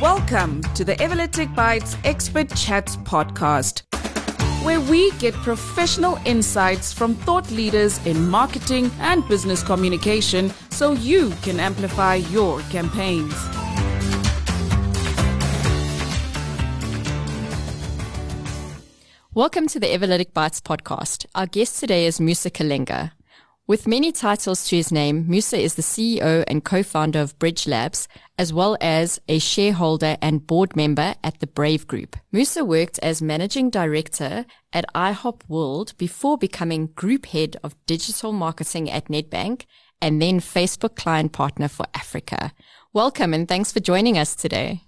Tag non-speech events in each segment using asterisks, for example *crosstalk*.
Welcome to the Everlytic Bites Expert Chats podcast, where we get professional insights from thought leaders in marketing and business communication so you can amplify your campaigns. Welcome to the Everlytic Bites podcast. Our guest today is Musa Kalenga. With many titles to his name, Musa is the CEO and co-founder of Bridge Labs, as well as a shareholder and board member at the Brave Group. Musa worked as managing director at IHOP World before becoming group head of digital marketing at Nedbank and then Facebook client partner for Africa. Welcome and thanks for joining us today.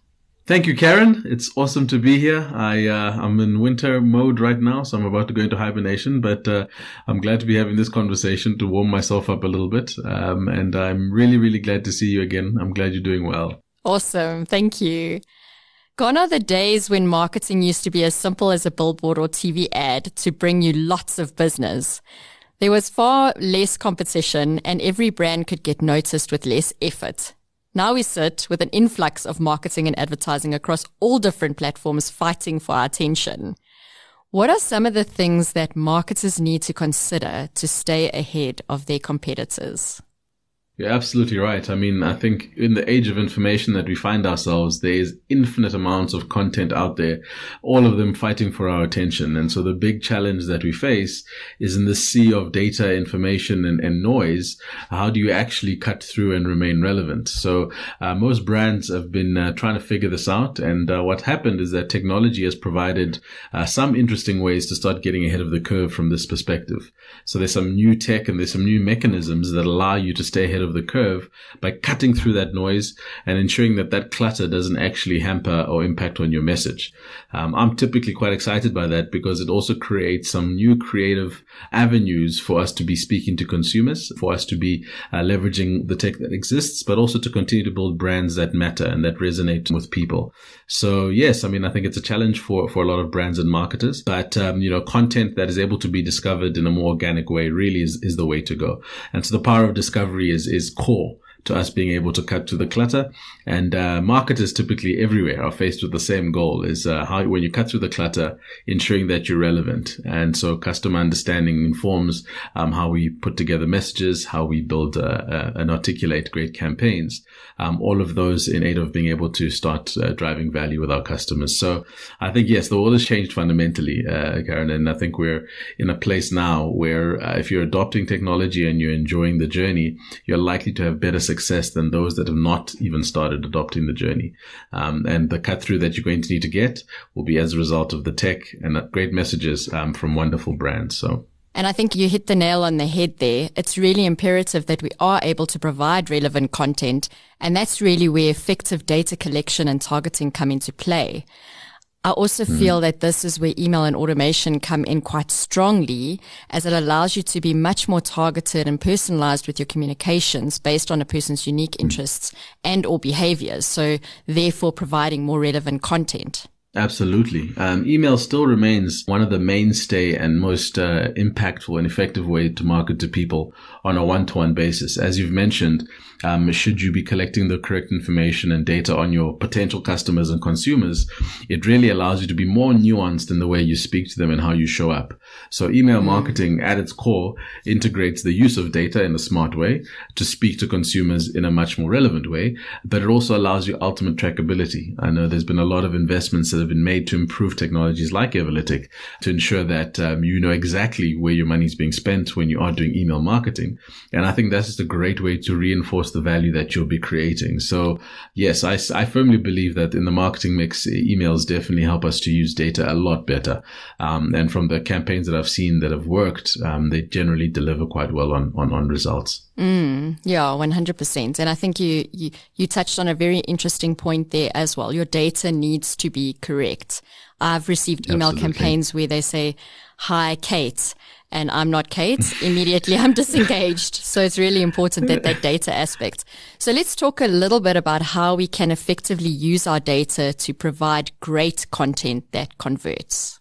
Thank you, Karen. It's awesome to be here. I uh, I'm in winter mode right now, so I'm about to go into hibernation. But uh, I'm glad to be having this conversation to warm myself up a little bit. Um, and I'm really, really glad to see you again. I'm glad you're doing well. Awesome. Thank you. Gone are the days when marketing used to be as simple as a billboard or TV ad to bring you lots of business. There was far less competition and every brand could get noticed with less effort. Now we sit with an influx of marketing and advertising across all different platforms fighting for our attention. What are some of the things that marketers need to consider to stay ahead of their competitors? You're absolutely right. I mean, I think in the age of information that we find ourselves, there is infinite amounts of content out there, all of them fighting for our attention. And so the big challenge that we face is in the sea of data, information, and, and noise. How do you actually cut through and remain relevant? So uh, most brands have been uh, trying to figure this out. And uh, what happened is that technology has provided uh, some interesting ways to start getting ahead of the curve from this perspective. So there's some new tech and there's some new mechanisms that allow you to stay ahead of the curve by cutting through that noise and ensuring that that clutter doesn't actually hamper or impact on your message. Um, I'm typically quite excited by that because it also creates some new creative avenues for us to be speaking to consumers, for us to be uh, leveraging the tech that exists, but also to continue to build brands that matter and that resonate with people. So yes, I mean, I think it's a challenge for, for a lot of brands and marketers, but, um, you know, content that is able to be discovered in a more organic way really is, is the way to go. And so the power of discovery is, is core to us being able to cut through the clutter. And uh, marketers typically everywhere are faced with the same goal: is uh, how when you cut through the clutter, ensuring that you're relevant. And so customer understanding informs um, how we put together messages, how we build uh, uh and articulate great campaigns. Um, all of those in aid of being able to start uh, driving value with our customers. So I think yes, the world has changed fundamentally, uh, Karen, and I think we're in a place now where if you're adopting technology and you're enjoying the journey, you're likely to have better success than those that have not even started adopting the journey. Um, and the cut through that you're going to need to get will be as a result of the tech and great messages um, from wonderful brands. So. And I think you hit the nail on the head there. It's really imperative that we are able to provide relevant content. And that's really where effective data collection and targeting come into play. I also mm. feel that this is where email and automation come in quite strongly as it allows you to be much more targeted and personalized with your communications based on a person's unique mm. interests and or behaviors. So therefore providing more relevant content. Absolutely. Um, email still remains one of the mainstay and most uh, impactful and effective way to market to people on a one-to-one basis. As you've mentioned, um, should you be collecting the correct information and data on your potential customers and consumers, it really allows you to be more nuanced in the way you speak to them and how you show up. So email mm. marketing at its core integrates the use of data in a smart way to speak to consumers in a much more relevant way, but it also allows you ultimate trackability. I know there's been a lot of investments that have been made to improve technologies like Everlytic to ensure that um, you know exactly where your money is being spent when you are doing email marketing. And I think that's just a great way to reinforce the value that you'll be creating. So yes, I, I firmly believe that in the marketing mix, emails definitely help us to use data a lot better. Um, and from the campaigns that I've seen that have worked, um, they generally deliver quite well on, on, on results. Mm, yeah, 100%. And I think you, you, you touched on a very interesting point there as well. Your data needs to be correct. I've received email Absolutely. campaigns where they say, hi, Kate and I'm not Kate, *laughs* immediately I'm disengaged. So it's really important that that *laughs* data aspect. So let's talk a little bit about how we can effectively use our data to provide great content that converts.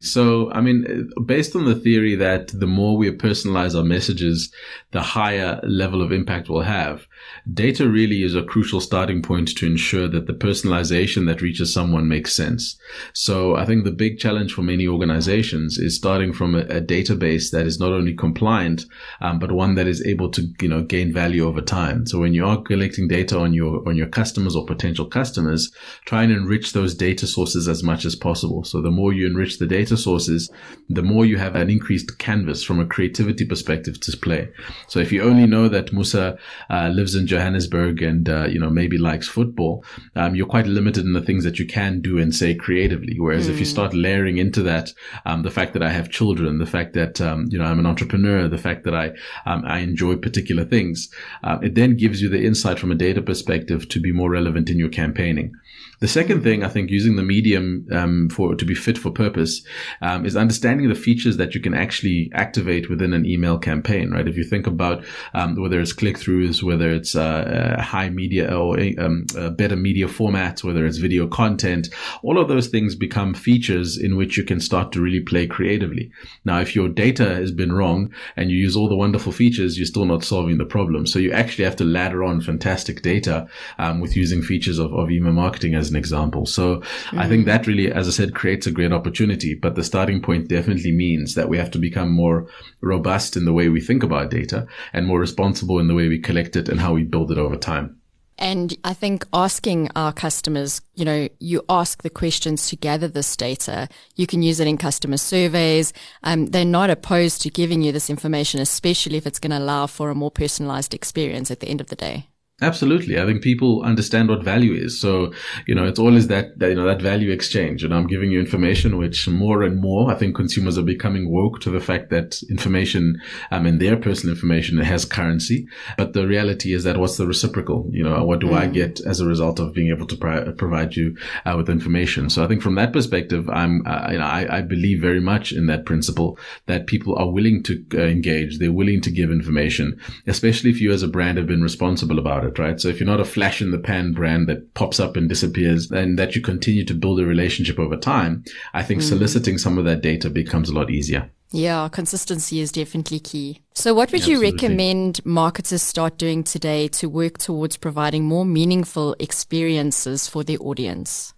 So, I mean, based on the theory that the more we personalize our messages, the higher level of impact we'll have, data really is a crucial starting point to ensure that the personalization that reaches someone makes sense. So I think the big challenge for many organizations is starting from a, a database that is not only compliant, um, but one that is able to, you know, gain value over time. So when you are collecting data on your, on your customers or potential customers, try and enrich those data sources as much as possible. So the more you enrich the data sources, the more you have an increased canvas from a creativity perspective to play. So if you only know that Musa uh, lives in Johannesburg and uh, you know maybe likes football, um, you're quite limited in the things that you can do and say creatively. Whereas mm. if you hmm. start layering into that um, the fact that I have children, the fact that um, you know I'm an entrepreneur, the fact that I um, I enjoy particular things, uh, it then gives you the insight from a data perspective to be more relevant in your campaigning. The second thing I think using the medium um, for to be fit for purpose um, is understanding the features that you can actually activate within an email campaign. Right? If you think about um, whether it's click throughs, whether it's uh, high media or um, better media formats, whether it's video content, all of those things become features in which you can start to really play creatively. Now, if your data has been wrong and you use all the wonderful features, you're still not solving the problem. So you actually have to ladder on fantastic data um, with using features of, of email marketing as an example. So mm-hmm. I think mm-hmm. that really, as I said, creates a great opportunity. But the starting point definitely means that we have to become more robust in the way we think about data and more responsible in the way we collect it and how we build it over time. And I think asking our customers, you know, you ask the questions to gather this data. You can use it in customer surveys. Um, they're not opposed to giving you this information, especially if it's going to allow for a more personalized experience at the end of the day. Absolutely. I think people understand what value is. So, you know, it's always that, that, you know, that value exchange. And I'm giving you information which more and more, I think consumers are becoming woke to the fact that information, I mean, their personal information has currency. But the reality is that what's the reciprocal? You know, what do mm. I get as a result of being able to pri- provide you uh, with information? So I think from that perspective, I'm, uh, you know, I, I, believe very much in that principle that people are willing to uh, engage. They're willing to give information, especially if you as a brand have been responsible about it, right? So if you're not a flash in the pan brand that pops up and disappears and that you continue to build a relationship over time, I think mm. soliciting some of that data becomes a lot easier. Yeah, consistency is definitely key. So what would Absolutely. you recommend marketers start doing today to work towards providing more meaningful experiences for their audience?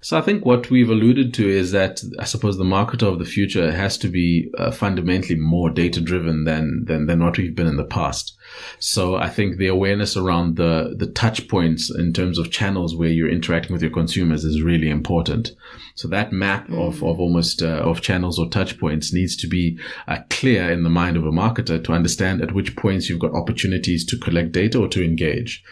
So I think what we've alluded to is that I suppose the marketer of the future has to be uh, fundamentally more data driven than, than than what we've been in the past. So I think the awareness around the the touch points in terms of channels where you're interacting with your consumers is really important. So that map mm. of, of almost uh, of channels or touch points needs to be uh, clear in the mind of a marketer to understand at which points you've got opportunities to collect data or to engage.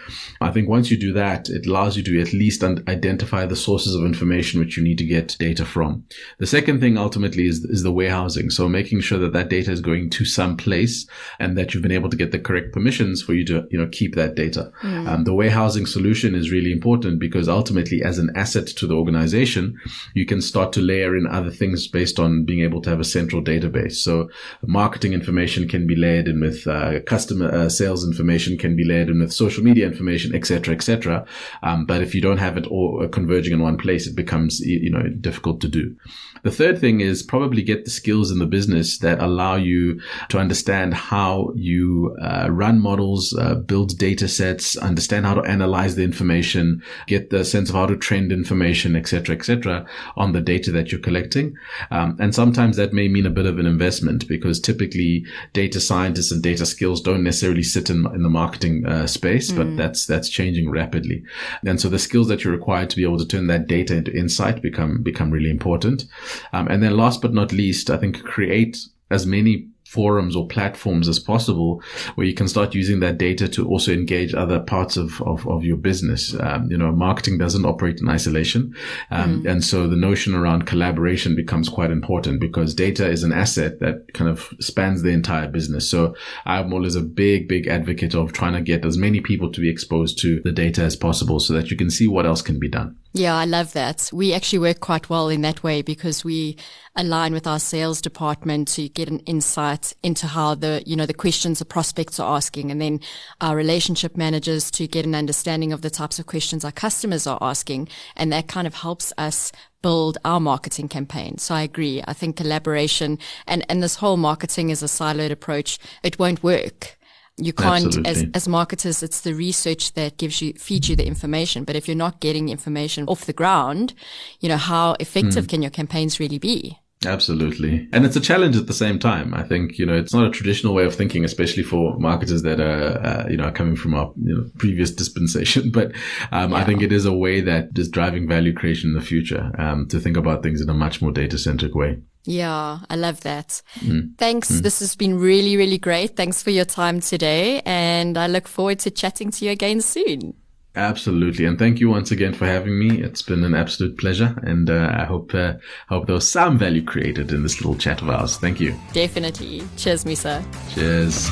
I think once you do that, it allows you to at least un- identify the sources of information which you need to get data from. The second thing ultimately is, is the warehousing. So making sure that that data is going to some place and that you've been able to get the correct permissions for you to, you know, keep that data. Mm. Um, the warehousing solution is really important because ultimately as an asset to the organization, you can start to layer in other things based on being able to have a central database. So marketing information can be layered in with uh, customer uh, sales information can be layered in with social media information, etc., etc. Um, but if you don't have it all uh, converging in one place, it becomes you know difficult to do. The third thing is probably get the skills in the business that allow you to understand how you uh, run models, uh, build data sets, understand how to analyze the information, get the sense of how to trend information, etc., etc., on the data that you're collecting. Um, and sometimes that may mean a bit of an investment because typically data scientists and data skills don't necessarily sit in, in the marketing uh, space, mm. but that's that's changing rapidly. And so the skills that you're required to be able to turn that data into insight become become really important. Um, and then last but not least, I think create as many forums or platforms as possible where you can start using that data to also engage other parts of, of, of your business. Um, you know, marketing doesn't operate in isolation. Um, mm. And so the notion around collaboration becomes quite important because data is an asset that kind of spans the entire business. So I'm always a big, big advocate of trying to get as many people to be exposed to the data as possible so that you can see what else can be done. Yeah, I love that. We actually work quite well in that way because we align with our sales department to get an insight into how the, you know, the questions the prospects are asking and then our relationship managers to get an understanding of the types of questions our customers are asking. And that kind of helps us build our marketing campaign. So I agree. I think collaboration and, and this whole marketing is a siloed approach. It won't work You can't, as, as marketers, it's the research that gives you, feeds you the information. But if you're not getting information off the ground, you know, how effective mm. can your campaigns really be? Absolutely. And it's a challenge at the same time. I think, you know, it's not a traditional way of thinking, especially for marketers that are, uh, you know, coming from our you know, previous dispensation. *laughs* But um, yeah. I think it is a way that is driving value creation in the future um, to think about things in a much more data centric way. Yeah, I love that. Mm. Thanks. Mm. This has been really, really great. Thanks for your time today. And I look forward to chatting to you again soon. Absolutely, and thank you once again for having me. It's been an absolute pleasure, and uh, I hope uh, hope there was some value created in this little chat of ours. Thank you. Definitely. Cheers, Musa. Cheers.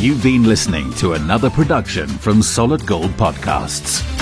You've been listening to another production from Solid Gold Podcasts.